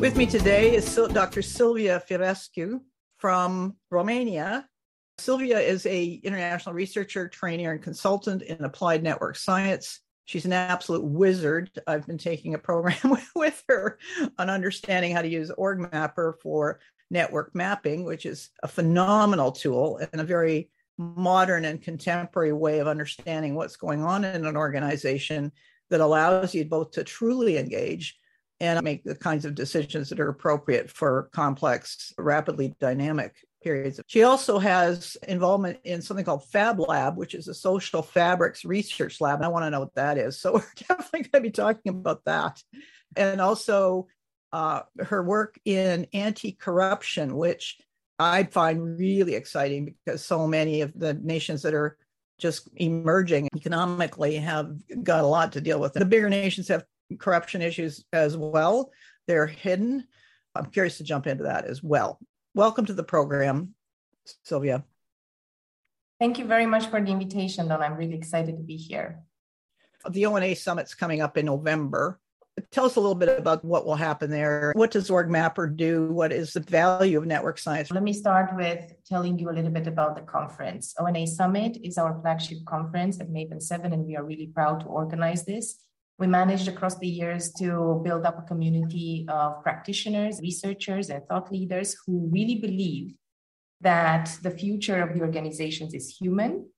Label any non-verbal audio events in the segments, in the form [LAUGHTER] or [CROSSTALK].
With me today is Dr. Silvia Fierăscu from Romania. Silvia is a international researcher, trainer, and consultant in applied network science. She's an absolute wizard. I've been taking a program [LAUGHS] with her on understanding how to use OrgMapper for network mapping, which is a phenomenal tool and a very modern and contemporary way of understanding what's going on in an organization that allows you both to truly engage and make the kinds of decisions that are appropriate for complex, rapidly dynamic periods. She also has involvement in something called Fab Lab, which is a social fabrics research lab. And I want to know what that is. [LAUGHS] So we're definitely going to be talking about that. And also uh, her work in anti corruption, which I find really exciting because so many of the nations that are just emerging economically have got a lot to deal with. The bigger nations have corruption issues as well. They're hidden. I'm curious to jump into that as well. Welcome to the program, Silvia. Thank you very much for the invitation, Don. I'm really excited to be here. The ONA Summit's coming up in November. Tell us a little bit about what will happen there. What does OrgMapper do? What is the value of network science? Let me start with telling you a little bit about the conference. ONA Summit is our flagship conference at Maven 7, and we are really proud to organize this. We managed across the years to build up a community of practitioners, researchers, and thought leaders who really believe that the future of the organizations is human,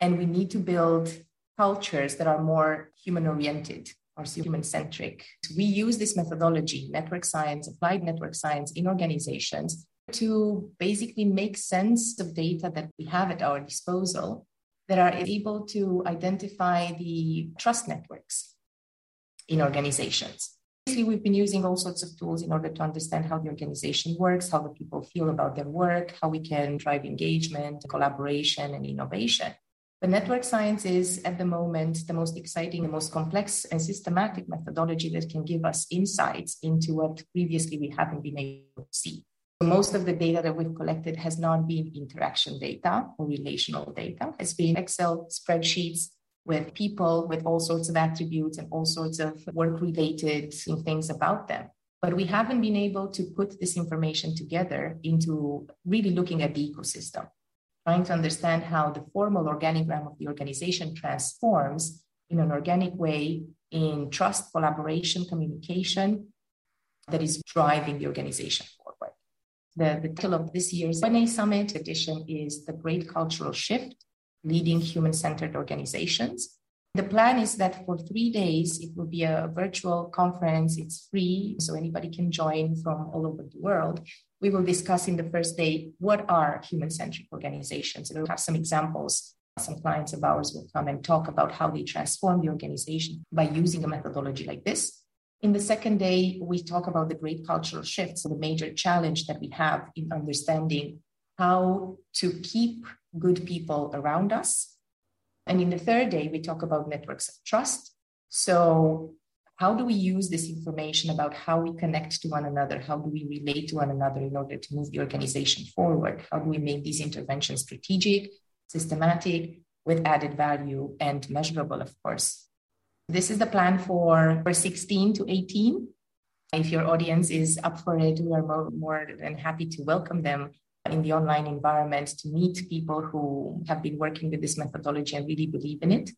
and we need to build cultures that are more human oriented or human centric. We use this methodology, network science, applied network science in organizations to basically make sense of data that we have at our disposal that are able to identify the trust networks in organizations. Basically, we've been using all sorts of tools in order to understand how the organization works, how the people feel about their work, how we can drive engagement, collaboration, and innovation. But network science is at the moment the most exciting, the most complex and systematic methodology that can give us insights into what previously we haven't been able to see. Most of the data that we've collected has not been interaction data or relational data, It's been Excel spreadsheets with people with all sorts of attributes and all sorts of work related things about them. But we haven't been able to put this information together into really looking at the ecosystem, trying to understand how the formal organigram of the organization transforms in an organic way in trust, collaboration, communication that is driving the organization forward. The, the title of this year's ONA Summit edition is The Great Cultural Shift leading human centered organizations. The plan is that for three days, it will be a virtual conference. It's free, so anybody can join from all over the world. We will discuss in the first day what are human centric organizations. And we'll have some examples. Some clients of ours will come and talk about how they transform the organization by using a methodology like this. In the second day, we talk about the great cultural shifts, the major challenge that we have in understanding how to keep good people around us. And in the third day, we talk about networks of trust. So, how do we use this information about how we connect to one another? How do we relate to one another in order to move the organization forward? How do we make these interventions strategic, systematic, with added value and measurable, of course? This is the plan for, for 16 to 18. If your audience is up for it, we are more, more than happy to welcome them in the online environment to meet people who have been working with this methodology and really believe in it.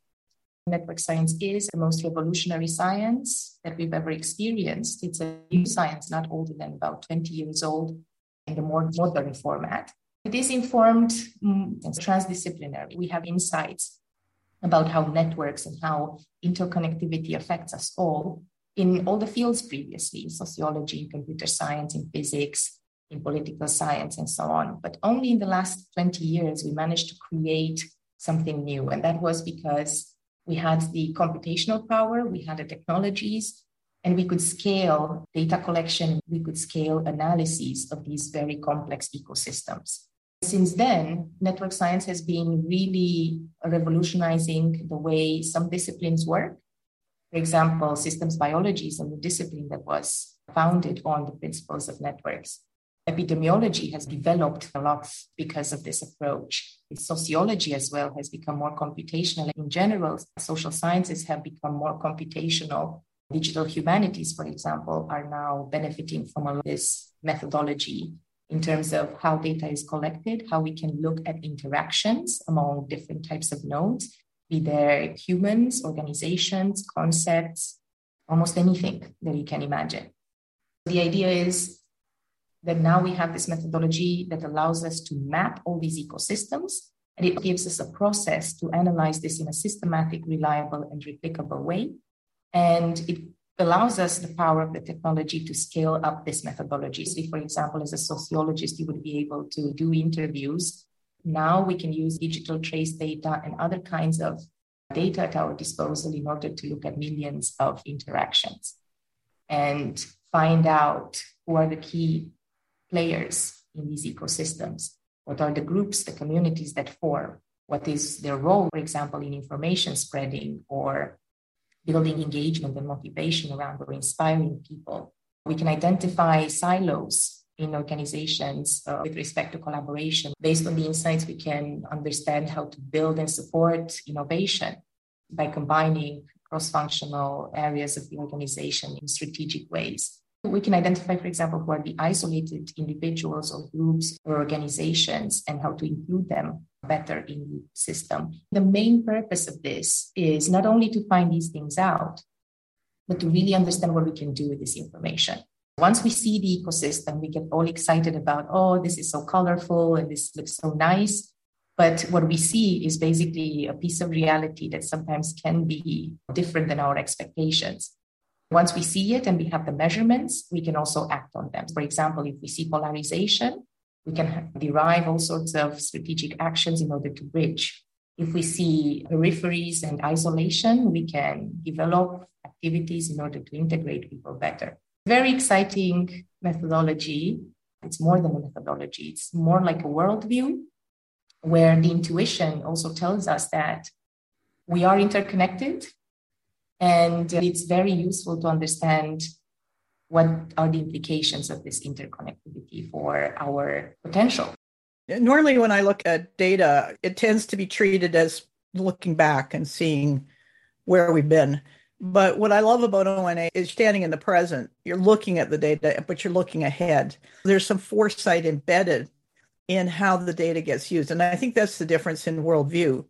Network science is the most revolutionary science that we've ever experienced. It's a new science, not older than about 20 years old in the more modern format. It is informed mm, transdisciplinary. We have insights about how networks and how interconnectivity affects us all in all the fields previously sociology, computer science, in physics, in political science and so on. But only in the last 20 years, we managed to create something new. And that was because we had the computational power, we had the technologies, and we could scale data collection, we could scale analyses of these very complex ecosystems. Since then, network science has been really revolutionizing the way some disciplines work. For example, systems biology is a new discipline that was founded on the principles of networks epidemiology has developed a lot because of this approach. Sociology as well has become more computational. In general, social sciences have become more computational Digital humanities, for example, are now benefiting from this methodology in terms of how data is collected, how we can look at interactions among different types of nodes, be there humans, organizations, concepts, almost anything that you can imagine. The idea is that now we have this methodology that allows us to map all these ecosystems and it gives us a process to analyze this in a systematic, reliable, and replicable way. And it allows us the power of the technology to scale up this methodology. So, for example, as a sociologist, you would be able to do interviews. Now we can use digital trace data and other kinds of data at our disposal in order to look at millions of interactions and find out who are the key players in these ecosystems. What are the groups, the communities that form? What is their role, for example, in information spreading or building engagement and motivation around or inspiring people. We can identify silos in organizations uh, with respect to collaboration. Based on the insights, we can understand how to build and support innovation by combining cross functional areas of the organization in strategic ways. We can identify, for example, who are the isolated individuals or groups or organizations and how to include them better in the system. The main purpose of this is not only to find these things out, but to really understand what we can do with this information. Once we see the ecosystem, we get all excited about, oh, this is so colorful and this looks so nice. But what we see is basically a piece of reality that sometimes can be different than our expectations. Once we see it and we have the measurements, we can also act on them. For example, if we see polarization, we can derive all sorts of strategic actions in order to bridge. If we see peripheries and isolation, we can develop activities in order to integrate people better. Very exciting methodology. It's more than a methodology, it's more like a worldview where the intuition also tells us that we are interconnected and it's very useful to understand what are the implications of this interconnectivity for our potential. Normally, when I look at data, it tends to be treated as looking back and seeing where we've been. But what I love about ONA is standing in the present. You're looking at the data, but you're looking ahead. There's some foresight embedded in how the data gets used. And I think that's the difference in worldview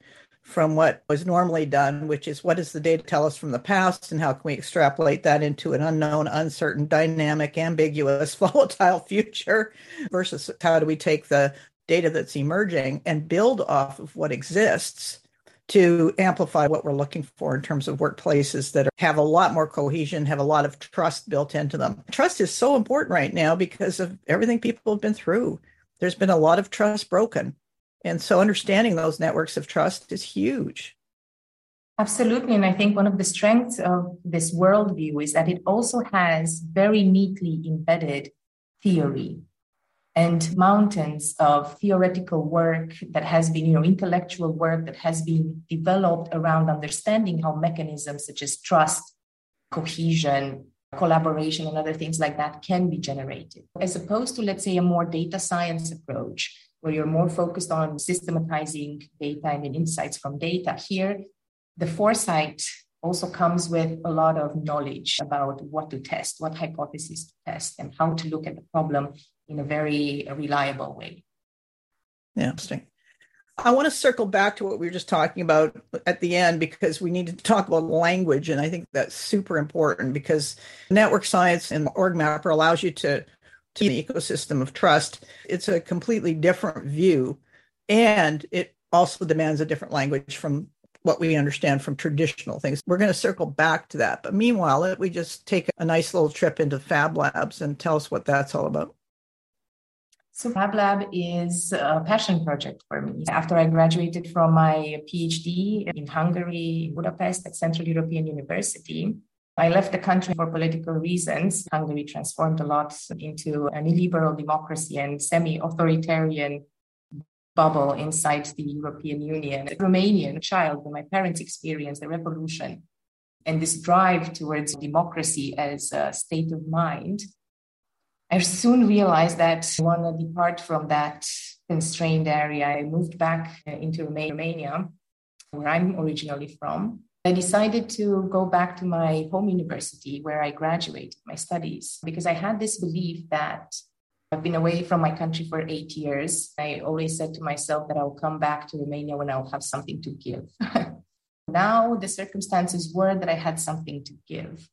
from what was normally done, which is what does the data tell us from the past and how can we extrapolate that into an unknown, uncertain, dynamic, ambiguous, [LAUGHS] volatile future versus how do we take the data that's emerging and build off of what exists to amplify what we're looking for in terms of workplaces that have a lot more cohesion, have a lot of trust built into them. Trust is so important right now because of everything people have been through. There's been a lot of trust broken. And so understanding those networks of trust is huge. Absolutely. And I think one of the strengths of this worldview is that it also has very neatly embedded theory and mountains of theoretical work that has been, you know, intellectual work that has been developed around understanding how mechanisms such as trust, cohesion, collaboration, and other things like that can be generated. As opposed to, let's say, a more data science approach where you're more focused on systematizing data and insights from data. Here, the foresight also comes with a lot of knowledge about what to test, what hypotheses to test, and how to look at the problem in a very reliable way. Yeah, interesting. I want to circle back to what we were just talking about at the end because we need to talk about language. And I think that's super important because network science and OrgMapper allows you to the ecosystem of trust. It's a completely different view. And it also demands a different language from what we understand from traditional things. We're going to circle back to that. But meanwhile, we just take a nice little trip into Fab Labs and tell us what that's all about. So Fab Lab is a passion project for me. After I graduated from my PhD in Hungary, Budapest at Central European University, I left the country for political reasons. Hungary transformed a lot into an illiberal democracy and semi authoritarian bubble inside the European Union. A Romanian child, when my parents experienced the revolution and this drive towards democracy as a state of mind, I soon realized that I want to depart from that constrained area. I moved back into Romania, where I'm originally from, I decided to go back to my home university where I graduated my studies because I had this belief that I've been away from my country for eight years. I always said to myself that I'll come back to Romania when I'll have something to give. [LAUGHS] now the circumstances were that I had something to give.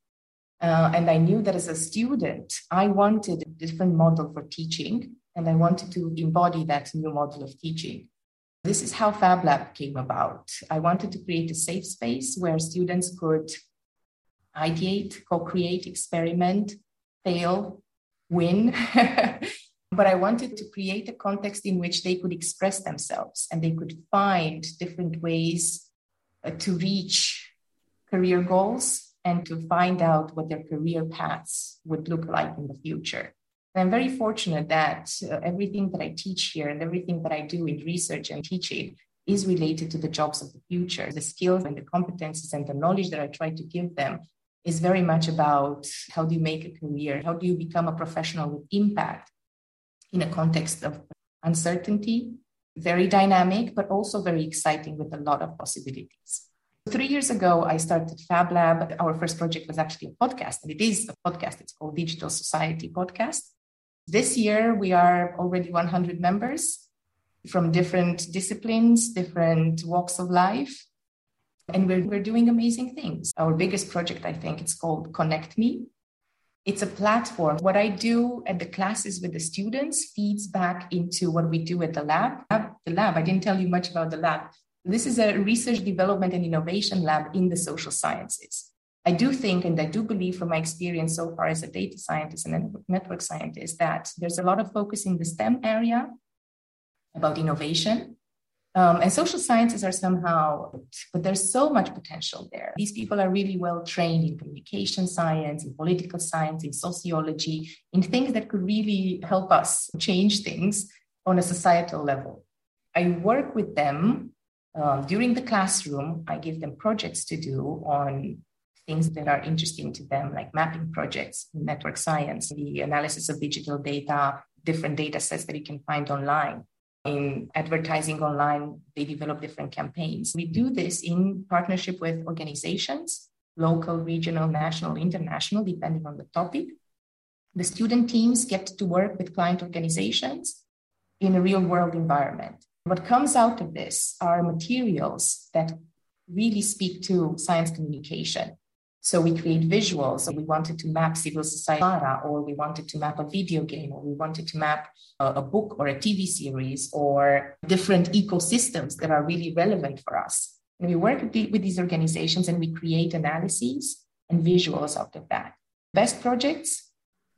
Uh, and I knew that as a student, I wanted a different model for teaching, and I wanted to embody that new model of teaching. This is how Fab Lab came about. I wanted to create a safe space where students could ideate, co create, experiment, fail, win. [LAUGHS] but I wanted to create a context in which they could express themselves and they could find different ways uh, to reach career goals and to find out what their career paths would look like in the future. I'm very fortunate that uh, everything that I teach here and everything that I do in research and teaching is related to the jobs of the future. The skills and the competencies and the knowledge that I try to give them is very much about how do you make a career? How do you become a professional with impact in a context of uncertainty? Very dynamic, but also very exciting with a lot of possibilities. Three years ago, I started FabLab. Our first project was actually a podcast, and it is a podcast. It's called Digital Society Podcast. This year, we are already 100 members from different disciplines, different walks of life. And we're, we're doing amazing things. Our biggest project, I think, it's called Connect Me. It's a platform. What I do at the classes with the students feeds back into what we do at the lab. The lab, I didn't tell you much about the lab. This is a research development and innovation lab in the social sciences. I do think and I do believe from my experience so far as a data scientist and a network scientist that there's a lot of focus in the STEM area about innovation. Um, and social sciences are somehow, but there's so much potential there. These people are really well trained in communication science, in political science, in sociology, in things that could really help us change things on a societal level. I work with them um, during the classroom. I give them projects to do on things that are interesting to them, like mapping projects, network science, the analysis of digital data, different data sets that you can find online. In advertising online, they develop different campaigns. We do this in partnership with organizations, local, regional, national, international, depending on the topic. The student teams get to work with client organizations in a real world environment. What comes out of this are materials that really speak to science communication. So we create visuals. So we wanted to map civil society, or we wanted to map a video game, or we wanted to map a, a book or a TV series, or different ecosystems that are really relevant for us. And we work with, the, with these organizations and we create analyses and visuals out of that. Best projects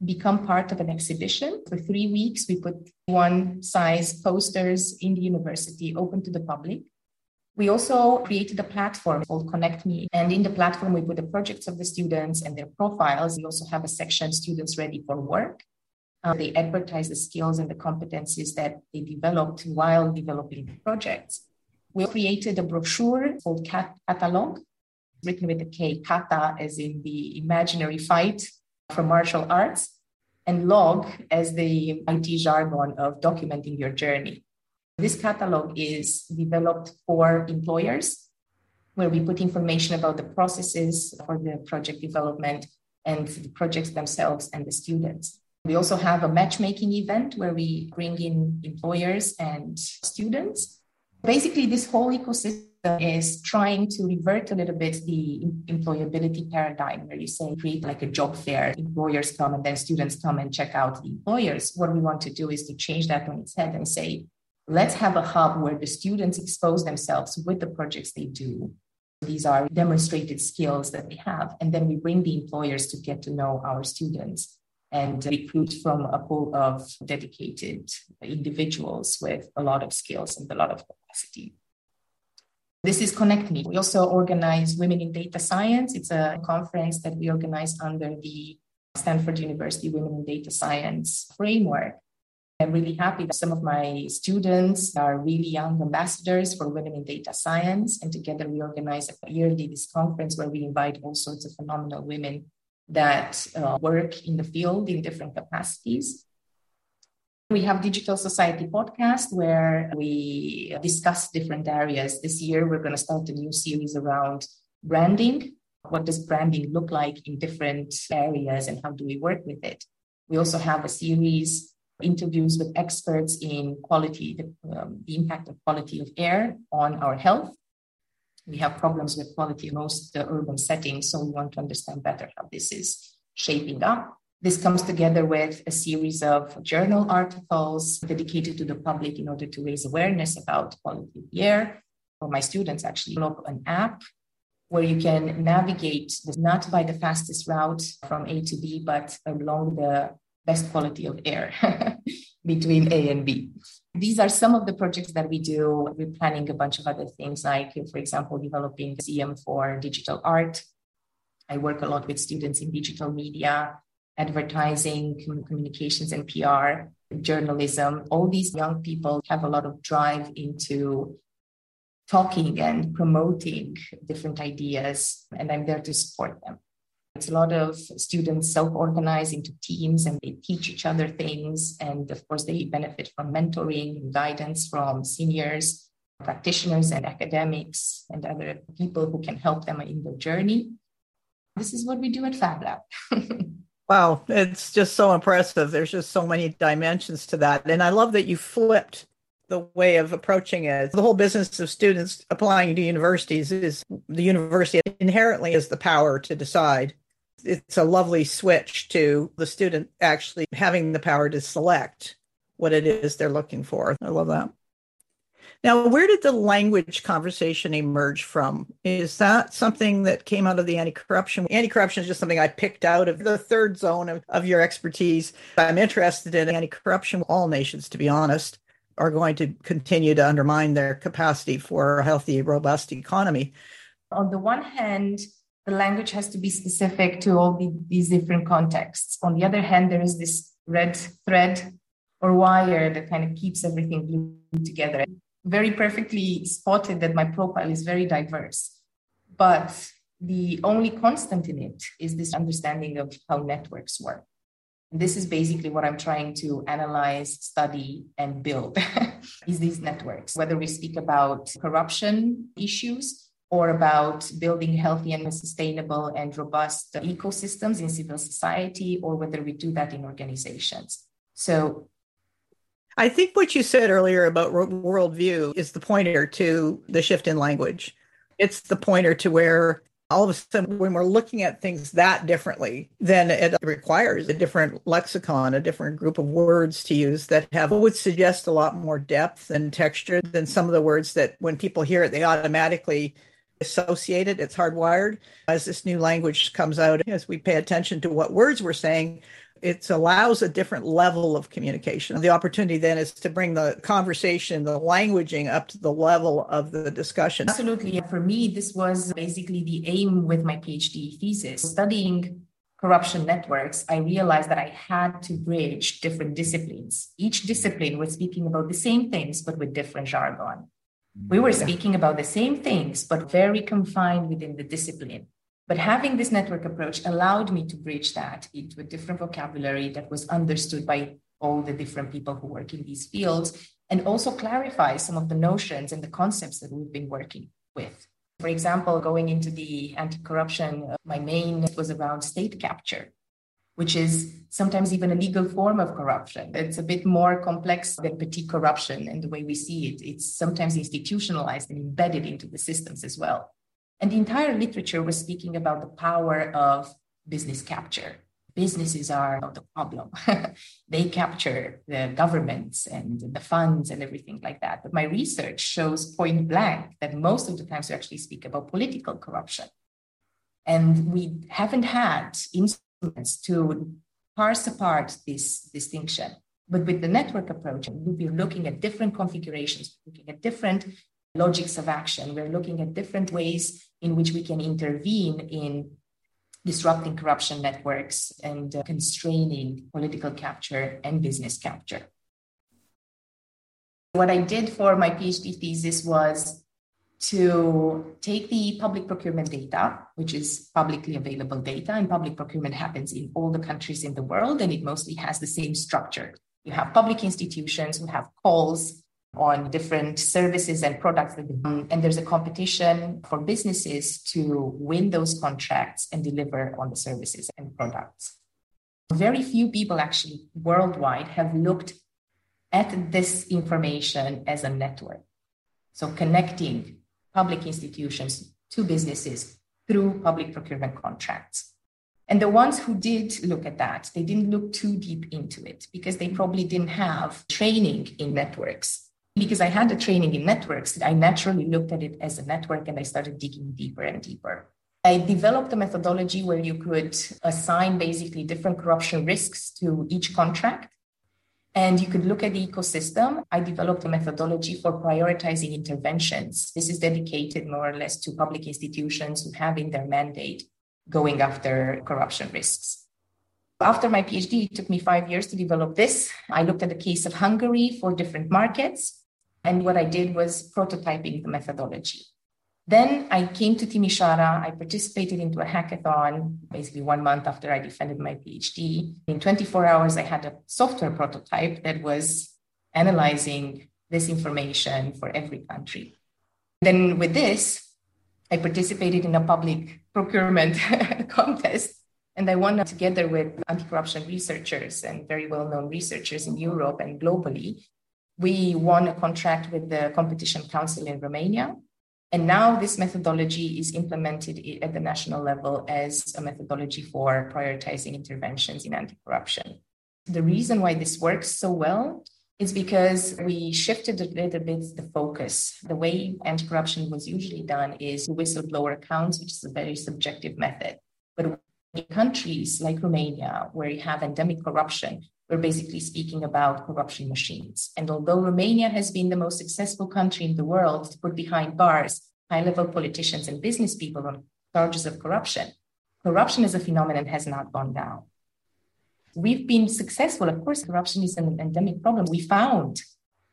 become part of an exhibition. For three weeks, we put one size posters in the university open to the public. We also created a platform called Connect Me. And in the platform, we put the projects of the students and their profiles. We also have a section students ready for work. Uh, they advertise the skills and the competencies that they developed while developing the projects. We created a brochure called Cat- Katalog, written with the K, kata as in the imaginary fight from martial arts, and log as the IT jargon of documenting your journey. This catalog is developed for employers, where we put information about the processes for the project development and the projects themselves and the students. We also have a matchmaking event where we bring in employers and students. Basically, this whole ecosystem is trying to revert a little bit the employability paradigm where you say create like a job fair employers come and then students come and check out the employers what we want to do is to change that on its head and say Let's have a hub where the students expose themselves with the projects they do. These are demonstrated skills that they have. And then we bring the employers to get to know our students and recruit from a pool of dedicated individuals with a lot of skills and a lot of capacity. This is Connect Me. We also organize Women in Data Science. It's a conference that we organize under the Stanford University Women in Data Science framework. I'm really happy that some of my students are really young ambassadors for women in data science. And together we organize a yearly this conference where we invite all sorts of phenomenal women that uh, work in the field in different capacities. We have Digital Society podcast where we discuss different areas. This year, we're going to start a new series around branding. What does branding look like in different areas and how do we work with it? We also have a series interviews with experts in quality, the, um, the impact of quality of air on our health. We have problems with quality in most uh, urban settings, so we want to understand better how this is shaping up. This comes together with a series of journal articles dedicated to the public in order to raise awareness about quality of air. For my students, actually, develop an app where you can navigate not by the fastest route from A to B, but along the best quality of air [LAUGHS] between A and B. These are some of the projects that we do. We're planning a bunch of other things, like, for example, developing the museum for digital art. I work a lot with students in digital media, advertising, communications, and PR, journalism. All these young people have a lot of drive into talking and promoting different ideas, and I'm there to support them. It's a lot of students self organize into teams and they teach each other things. And of course, they benefit from mentoring and guidance from seniors, practitioners, and academics and other people who can help them in their journey. This is what we do at Fab Lab. [LAUGHS] wow, it's just so impressive. There's just so many dimensions to that. And I love that you flipped the way of approaching it. The whole business of students applying to universities is the university inherently has the power to decide it's a lovely switch to the student actually having the power to select what it is they're looking for. I love that. Now, where did the language conversation emerge from? Is that something that came out of the anti corruption? Anti corruption is just something I picked out of the third zone of, of your expertise. I'm interested in anti corruption. All nations, to be honest, are going to continue to undermine their capacity for a healthy, robust economy. On the one hand, the language has to be specific to all the, these different contexts. On the other hand, there is this red thread or wire that kind of keeps everything glued together. Very perfectly spotted that my profile is very diverse, but the only constant in it is this understanding of how networks work. And this is basically what I'm trying to analyze, study, and build [LAUGHS] is these networks. Whether we speak about corruption issues, or about building healthy and sustainable and robust ecosystems in civil society, or whether we do that in organizations. So I think what you said earlier about worldview is the pointer to the shift in language. It's the pointer to where all of a sudden, when we're looking at things that differently, then it requires a different lexicon, a different group of words to use that have would suggest a lot more depth and texture than some of the words that when people hear it, they automatically associated, it's hardwired. As this new language comes out, as we pay attention to what words we're saying, it allows a different level of communication. The opportunity then is to bring the conversation, the languaging up to the level of the discussion. Absolutely. For me, this was basically the aim with my PhD thesis. Studying corruption networks, I realized that I had to bridge different disciplines. Each discipline was speaking about the same things, but with different jargon. We were speaking about the same things, but very confined within the discipline. But having this network approach allowed me to bridge that into a different vocabulary that was understood by all the different people who work in these fields and also clarify some of the notions and the concepts that we've been working with. For example, going into the anti corruption, uh, my main was around state capture which is sometimes even a legal form of corruption. It's a bit more complex than petty corruption and the way we see it. It's sometimes institutionalized and embedded into the systems as well. And the entire literature was speaking about the power of business capture. Businesses are the problem. [LAUGHS] they capture the governments and the funds and everything like that. But my research shows point blank that most of the times we actually speak about political corruption. And we haven't had to parse apart this distinction. But with the network approach, we'll be looking at different configurations, looking at different logics of action. We're looking at different ways in which we can intervene in disrupting corruption networks and uh, constraining political capture and business capture. What I did for my PhD thesis was to take the public procurement data, which is publicly available data, and public procurement happens in all the countries in the world, and it mostly has the same structure. You have public institutions who have calls on different services and products. And there's a competition for businesses to win those contracts and deliver on the services and products. Very few people actually worldwide have looked at this information as a network. So connecting public institutions to businesses through public procurement contracts. And the ones who did look at that, they didn't look too deep into it because they probably didn't have training in networks. Because I had the training in networks, I naturally looked at it as a network and I started digging deeper and deeper. I developed a methodology where you could assign basically different corruption risks to each contract. And you could look at the ecosystem. I developed a methodology for prioritizing interventions. This is dedicated more or less to public institutions who have in their mandate going after corruption risks. After my PhD, it took me five years to develop this. I looked at the case of Hungary for different markets. And what I did was prototyping the methodology. Then I came to Timisoara. I participated into a hackathon basically one month after I defended my PhD. In 24 hours, I had a software prototype that was analyzing this information for every country. Then with this, I participated in a public procurement [LAUGHS] contest and I won together with anti corruption researchers and very well known researchers in Europe and globally. We won a contract with the Competition Council in Romania and now this methodology is implemented at the national level as a methodology for prioritizing interventions in anti-corruption. The reason why this works so well is because we shifted a little bit the focus. The way anti-corruption was usually done is whistleblower accounts, which is a very subjective method. But in countries like Romania, where you have endemic corruption, we're basically speaking about corruption machines. And although Romania has been the most successful country in the world to put behind bars high level politicians and business people on charges of corruption, corruption as a phenomenon has not gone down. We've been successful. Of course, corruption is an endemic problem. We found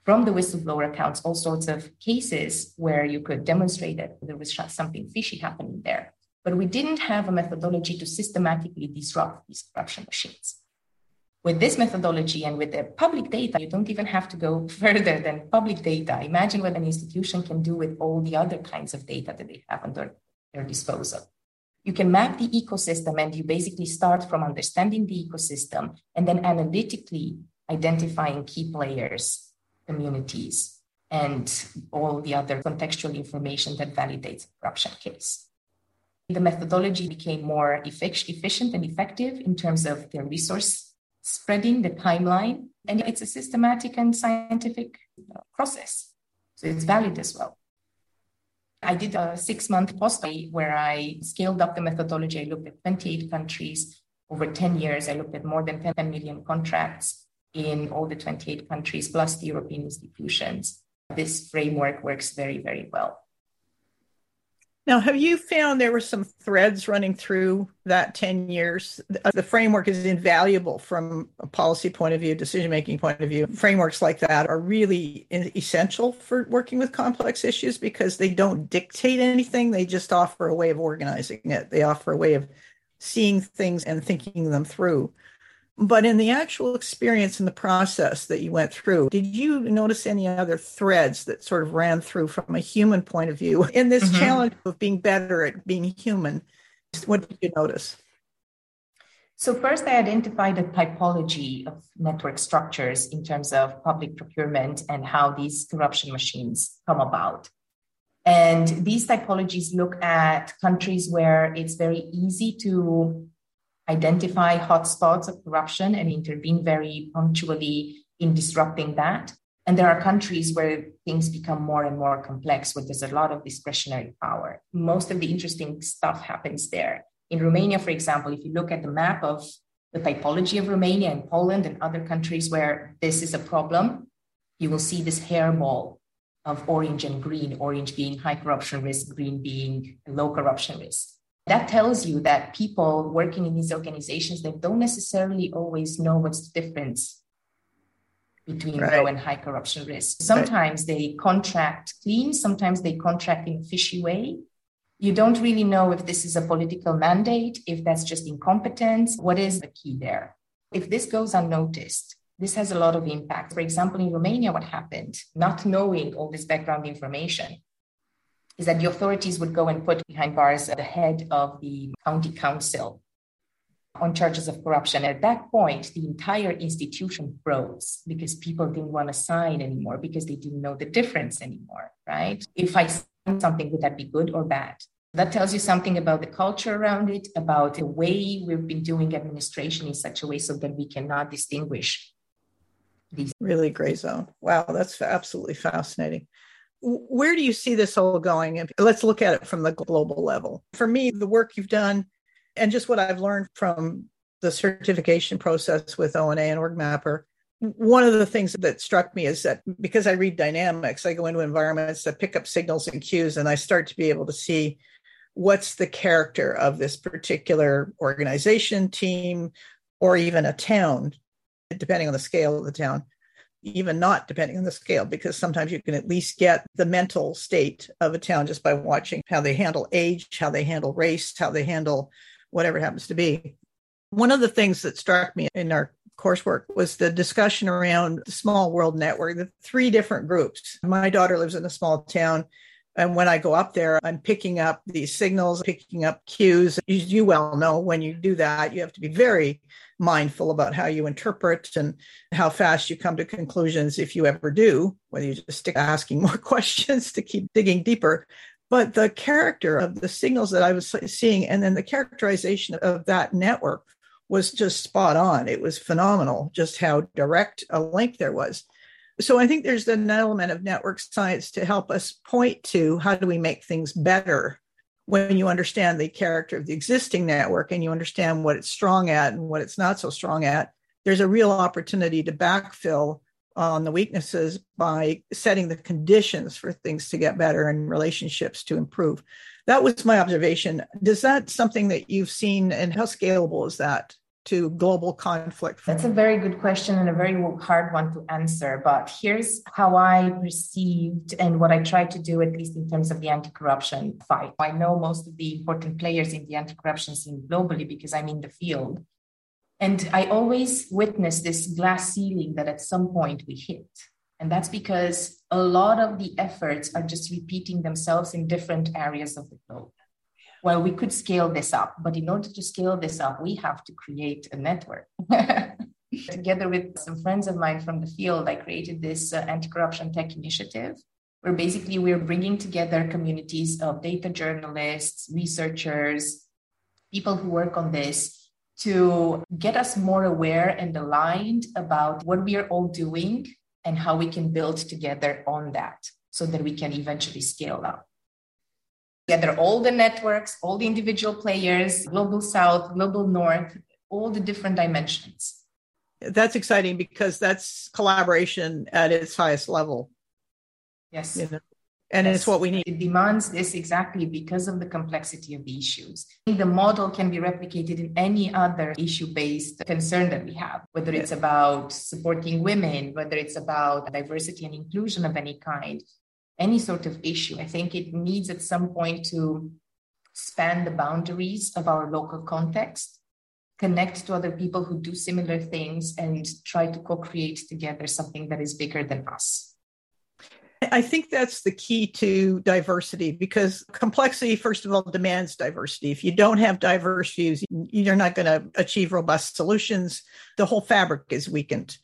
from the whistleblower accounts all sorts of cases where you could demonstrate that there was something fishy happening there. But we didn't have a methodology to systematically disrupt these corruption machines with this methodology and with the public data, you don't even have to go [LAUGHS] further than public data. Imagine what an institution can do with all the other kinds of data that they have under their disposal. You can map the ecosystem and you basically start from understanding the ecosystem and then analytically identifying key players, communities, and all the other contextual information that validates a corruption case. The methodology became more efficient and effective in terms of their resource spreading the timeline. And it's a systematic and scientific uh, process. So it's valid as well. I did a six month postdoc where I scaled up the methodology. I looked at 28 countries over 10 years. I looked at more than 10 million contracts in all the 28 countries, plus the European institutions. This framework works very, very well. Now, have you found there were some threads running through that 10 years? Uh, the framework is invaluable from a policy point of view, decision making point of view. Frameworks like that are really essential for working with complex issues because they don't dictate anything, they just offer a way of organizing it, they offer a way of seeing things and thinking them through. But in the actual experience and the process that you went through, did you notice any other threads that sort of ran through from a human point of view in this mm-hmm. challenge of being better at being human? What did you notice? So, first, I identified a typology of network structures in terms of public procurement and how these corruption machines come about. And these typologies look at countries where it's very easy to identify hotspots of corruption and intervene very punctually in disrupting that. And there are countries where things become more and more complex, where there's a lot of discretionary power. Most of the interesting stuff happens there. In Romania, for example, if you look at the map of the typology of Romania and Poland and other countries where this is a problem, you will see this hairball of orange and green, orange being high corruption risk, green being low corruption risk. That tells you that people working in these organizations, they don't necessarily always know what's the difference between right. low and high corruption risk. Sometimes right. they contract clean, sometimes they contract in a fishy way. You don't really know if this is a political mandate, if that's just incompetence. What is the key there? If this goes unnoticed, this has a lot of impact. For example, in Romania, what happened, not knowing all this background information, is that the authorities would go and put behind bars the head of the county council on charges of corruption. At that point, the entire institution froze because people didn't want to sign anymore because they didn't know the difference anymore, right? If I sign something, would that be good or bad? That tells you something about the culture around it, about the way we've been doing administration in such a way so that we cannot distinguish these. Really gray zone. Wow, that's absolutely fascinating. Where do you see this all going? And Let's look at it from the global level. For me, the work you've done and just what I've learned from the certification process with ONA and OrgMapper, one of the things that struck me is that because I read dynamics, I go into environments that pick up signals and cues, and I start to be able to see what's the character of this particular organization, team, or even a town, depending on the scale of the town, even not depending on the scale, because sometimes you can at least get the mental state of a town just by watching how they handle age, how they handle race, how they handle whatever it happens to be. One of the things that struck me in our coursework was the discussion around the small world network, the three different groups. My daughter lives in a small town. And when I go up there, I'm picking up these signals, picking up cues. As you well know, when you do that, you have to be very mindful about how you interpret and how fast you come to conclusions if you ever do, whether you just stick asking [LAUGHS] more questions to keep digging deeper but the character of the signals that I was seeing and then the characterization of that network was just spot on. It was phenomenal just how direct a link there was. So I think there's an element of network science to help us point to how do we make things better when you understand the character of the existing network and you understand what it's strong at and what it's not so strong at. There's a real opportunity to backfill on the weaknesses by setting the conditions for things to get better and relationships to improve. That was my observation. Does that something that you've seen and how scalable is that to global conflict? That's a very good question and a very hard one to answer. But here's how I perceived and what I try to do, at least in terms of the anti corruption fight. I know most of the important players in the anti corruption scene globally because I'm in the field. And I always witness this glass ceiling that at some point we hit. And that's because a lot of the efforts are just repeating themselves in different areas of the globe. Well, we could scale this up, but in order to scale this up, we have to create a network. [LAUGHS] Together with some friends of mine from the field, I created this uh, anti corruption tech initiative where basically we're bringing together communities of data journalists, researchers, people who work on this to get us more aware and aligned about what we are all doing and how we can build together on that so that we can eventually scale up. Together, all the networks, all the individual players, global south, global north, all the different dimensions. That's exciting because that's collaboration at its highest level. Yes. You know? and yes. it's what we need. It demands this exactly because of the complexity of the issues. The model can be replicated in any other issue based concern that we have, whether it's about supporting women, whether it's about diversity and inclusion of any kind, any sort of issue. I think it needs at some point to span the boundaries of our local context connect to other people who do similar things and try to co-create together something that is bigger than us I think that's the key to diversity because complexity, first of all, demands diversity. If you don't have diverse views, you're not going to achieve robust solutions. The whole fabric is weakened.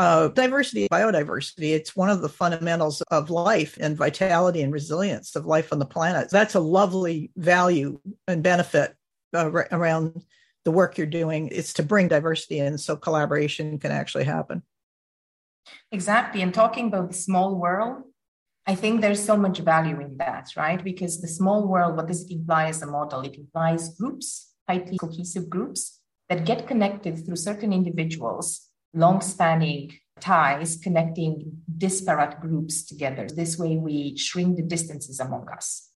Uh, diversity, biodiversity, it's one of the fundamentals of life and vitality and resilience of life on the planet. That's a lovely value and benefit uh, around the work you're doing. It's to bring diversity in so collaboration can actually happen. Exactly. And talking about the small world, I think there's so much value in that, right? Because the small world, what does it imply as a model? It implies groups, tightly cohesive groups that get connected through certain individuals, long spanning ties connecting disparate groups together. This way, we shrink the distances among us.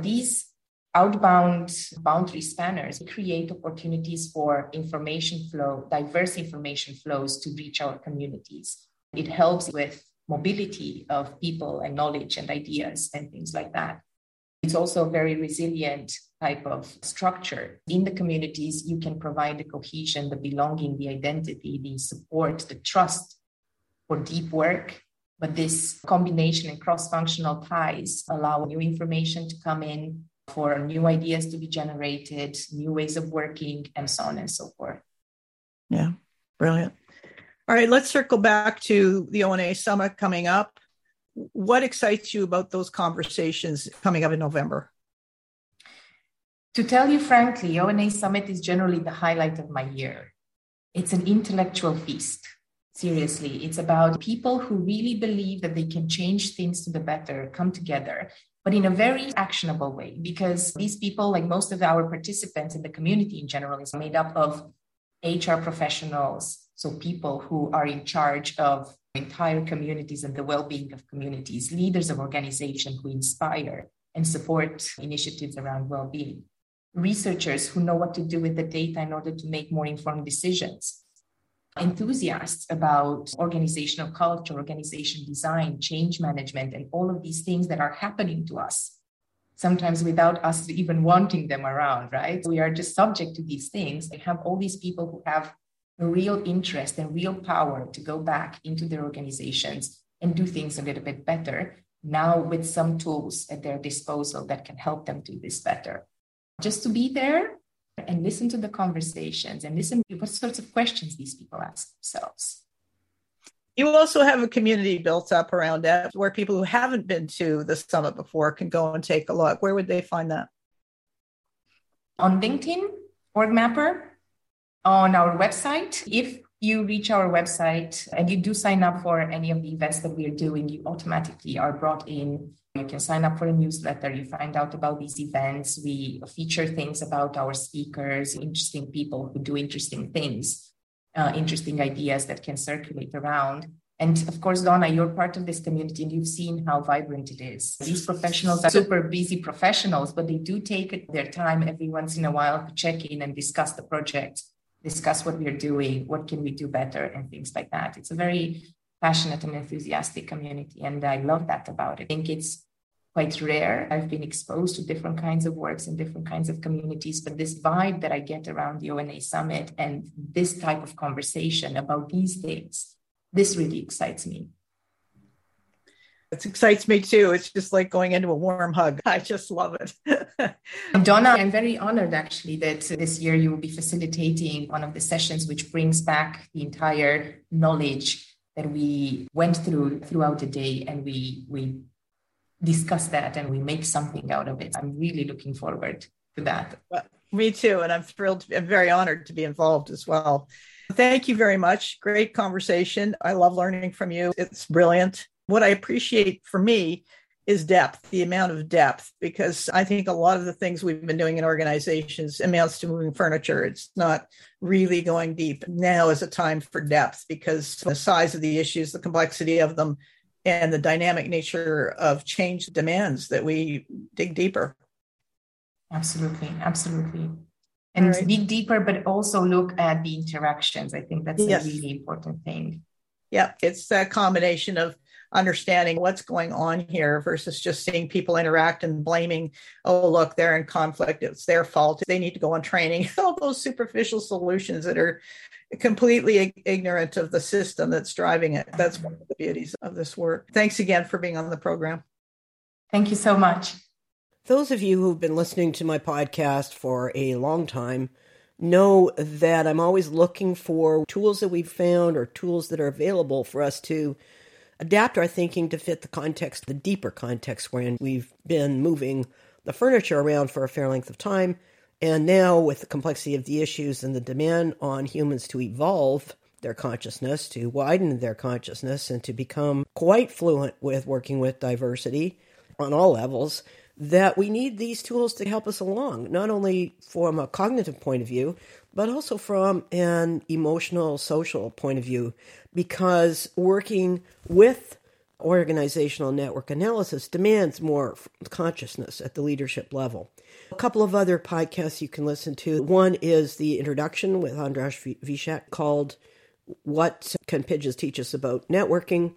These outbound boundary spanners create opportunities for information flow, diverse information flows to reach our communities. It helps with mobility of people and knowledge and ideas and things like that. It's also a very resilient type of structure. In the communities, you can provide the cohesion, the belonging, the identity, the support, the trust for deep work. But this combination and cross functional ties allow new information to come in, for new ideas to be generated, new ways of working, and so on and so forth. Yeah, brilliant. All right, let's circle back to the ONA summit coming up. What excites you about those conversations coming up in November? To tell you frankly, ONA Summit is generally the highlight of my year. It's an intellectual feast. Seriously, it's about people who really believe that they can change things to the better, come together, but in a very actionable way, because these people, like most of our participants in the community in general, is made up of HR professionals, so people who are in charge of entire communities and the well-being of communities, leaders of organizations who inspire and support initiatives around well-being, researchers who know what to do with the data in order to make more informed decisions, enthusiasts about organizational culture, organization design, change management, and all of these things that are happening to us, sometimes without us even wanting them around, right? We are just subject to these things. They have all these people who have real interest and real power to go back into their organizations and do things a little bit better now with some tools at their disposal that can help them do this better. Just to be there and listen to the conversations and listen to what sorts of questions these people ask themselves. You also have a community built up around that where people who haven't been to the summit before can go and take a look. Where would they find that? On LinkedIn, OrgMapper, on our website. If you reach our website and you do sign up for any of the events that we are doing, you automatically are brought in you can sign up for a newsletter. You find out about these events. We feature things about our speakers, interesting people who do interesting things, uh, interesting ideas that can circulate around. And of course, Dawna, you're part of this community and you've seen how vibrant it is. These professionals are super busy professionals, but they do take their time every once in a while to check in and discuss the project, discuss what we're doing, what can we do better, and things like that. It's a very passionate and enthusiastic community. And I love that about it. I think it's quite rare. I've been exposed to different kinds of works and different kinds of communities, but this vibe that I get around the ONA summit and this type of conversation about these things, this really excites me. It excites me too. It's just like going into a warm hug. [LAUGHS] I just love it. [LAUGHS] Dawna, I'm very honored actually that this year you will be facilitating one of the sessions which brings back the entire knowledge that we went through throughout the day and we we discuss that and we make something out of it. I'm really looking forward to that. Well, me too. And I'm thrilled, I'm very honored to be involved as well. Thank you very much. Great conversation. I love learning from you. It's brilliant. What I appreciate for me is depth, the amount of depth, because I think a lot of the things we've been doing in organizations amounts to moving furniture. It's not really going deep. Now is a time for depth because the size of the issues, the complexity of them, and the dynamic nature of change demands that we dig deeper. Absolutely, absolutely. And right. dig deeper, but also look at the interactions. I think that's yes. a really important thing. Yeah, it's that combination of understanding what's going on here versus just seeing people interact and blaming, oh, look, they're in conflict. It's their fault. They need to go on training. [LAUGHS] All those superficial solutions that are completely ignorant of the system that's driving it. That's one of the beauties of this work. Thanks again for being on the program. Thank you so much. Those of you who've been listening to my podcast for a long time know that I'm always looking for tools that we've found or tools that are available for us to adapt our thinking to fit the context, the deeper context wherein we've been moving the furniture around for a fair length of time. And now, with the complexity of the issues and the demand on humans to evolve their consciousness, to widen their consciousness, and to become quite fluent with working with diversity on all levels, that we need these tools to help us along, not only from a cognitive point of view, but also from an emotional, social point of view, because working with organizational network analysis demands more consciousness at the leadership level. A couple of other podcasts you can listen to. One is the introduction with Andras Vicsek called What Can Pidges Teach Us About Networking?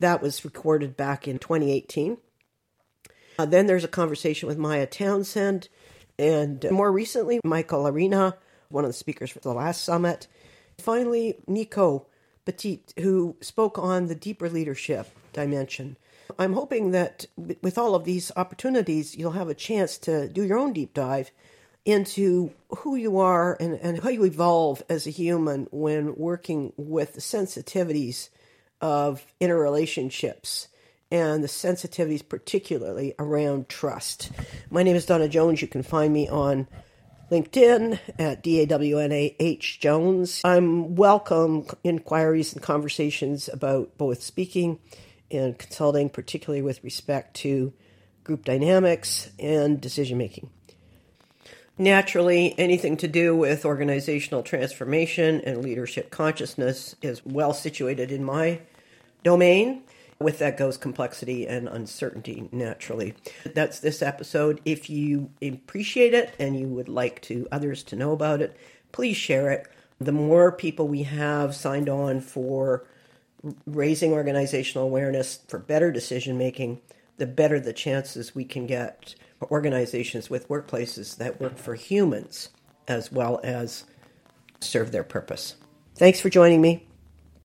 That was recorded back in 2018. Uh, then there's a conversation with Maya Townsend. And more recently, Michael Arena, one of the speakers for the last summit. Finally, Nico Petit, who spoke on the deeper leadership dimension. I'm hoping that with all of these opportunities, you'll have a chance to do your own deep dive into who you are and, and how you evolve as a human when working with the sensitivities of interrelationships and the sensitivities, particularly around trust. My name is Dawna Jones. You can find me on LinkedIn at D A W N A H Jones. I'm welcome inquiries and conversations about both speaking and consulting, particularly with respect to group dynamics and decision making. Naturally, anything to do with organizational transformation and leadership consciousness is well situated in my domain. With that goes complexity and uncertainty, naturally. That's this episode. If you appreciate it and you would like to others to know about it, please share it. The more people we have signed on for raising organizational awareness for better decision making, the better the chances we can get organizations with workplaces that work for humans as well as serve their purpose. Thanks for joining me.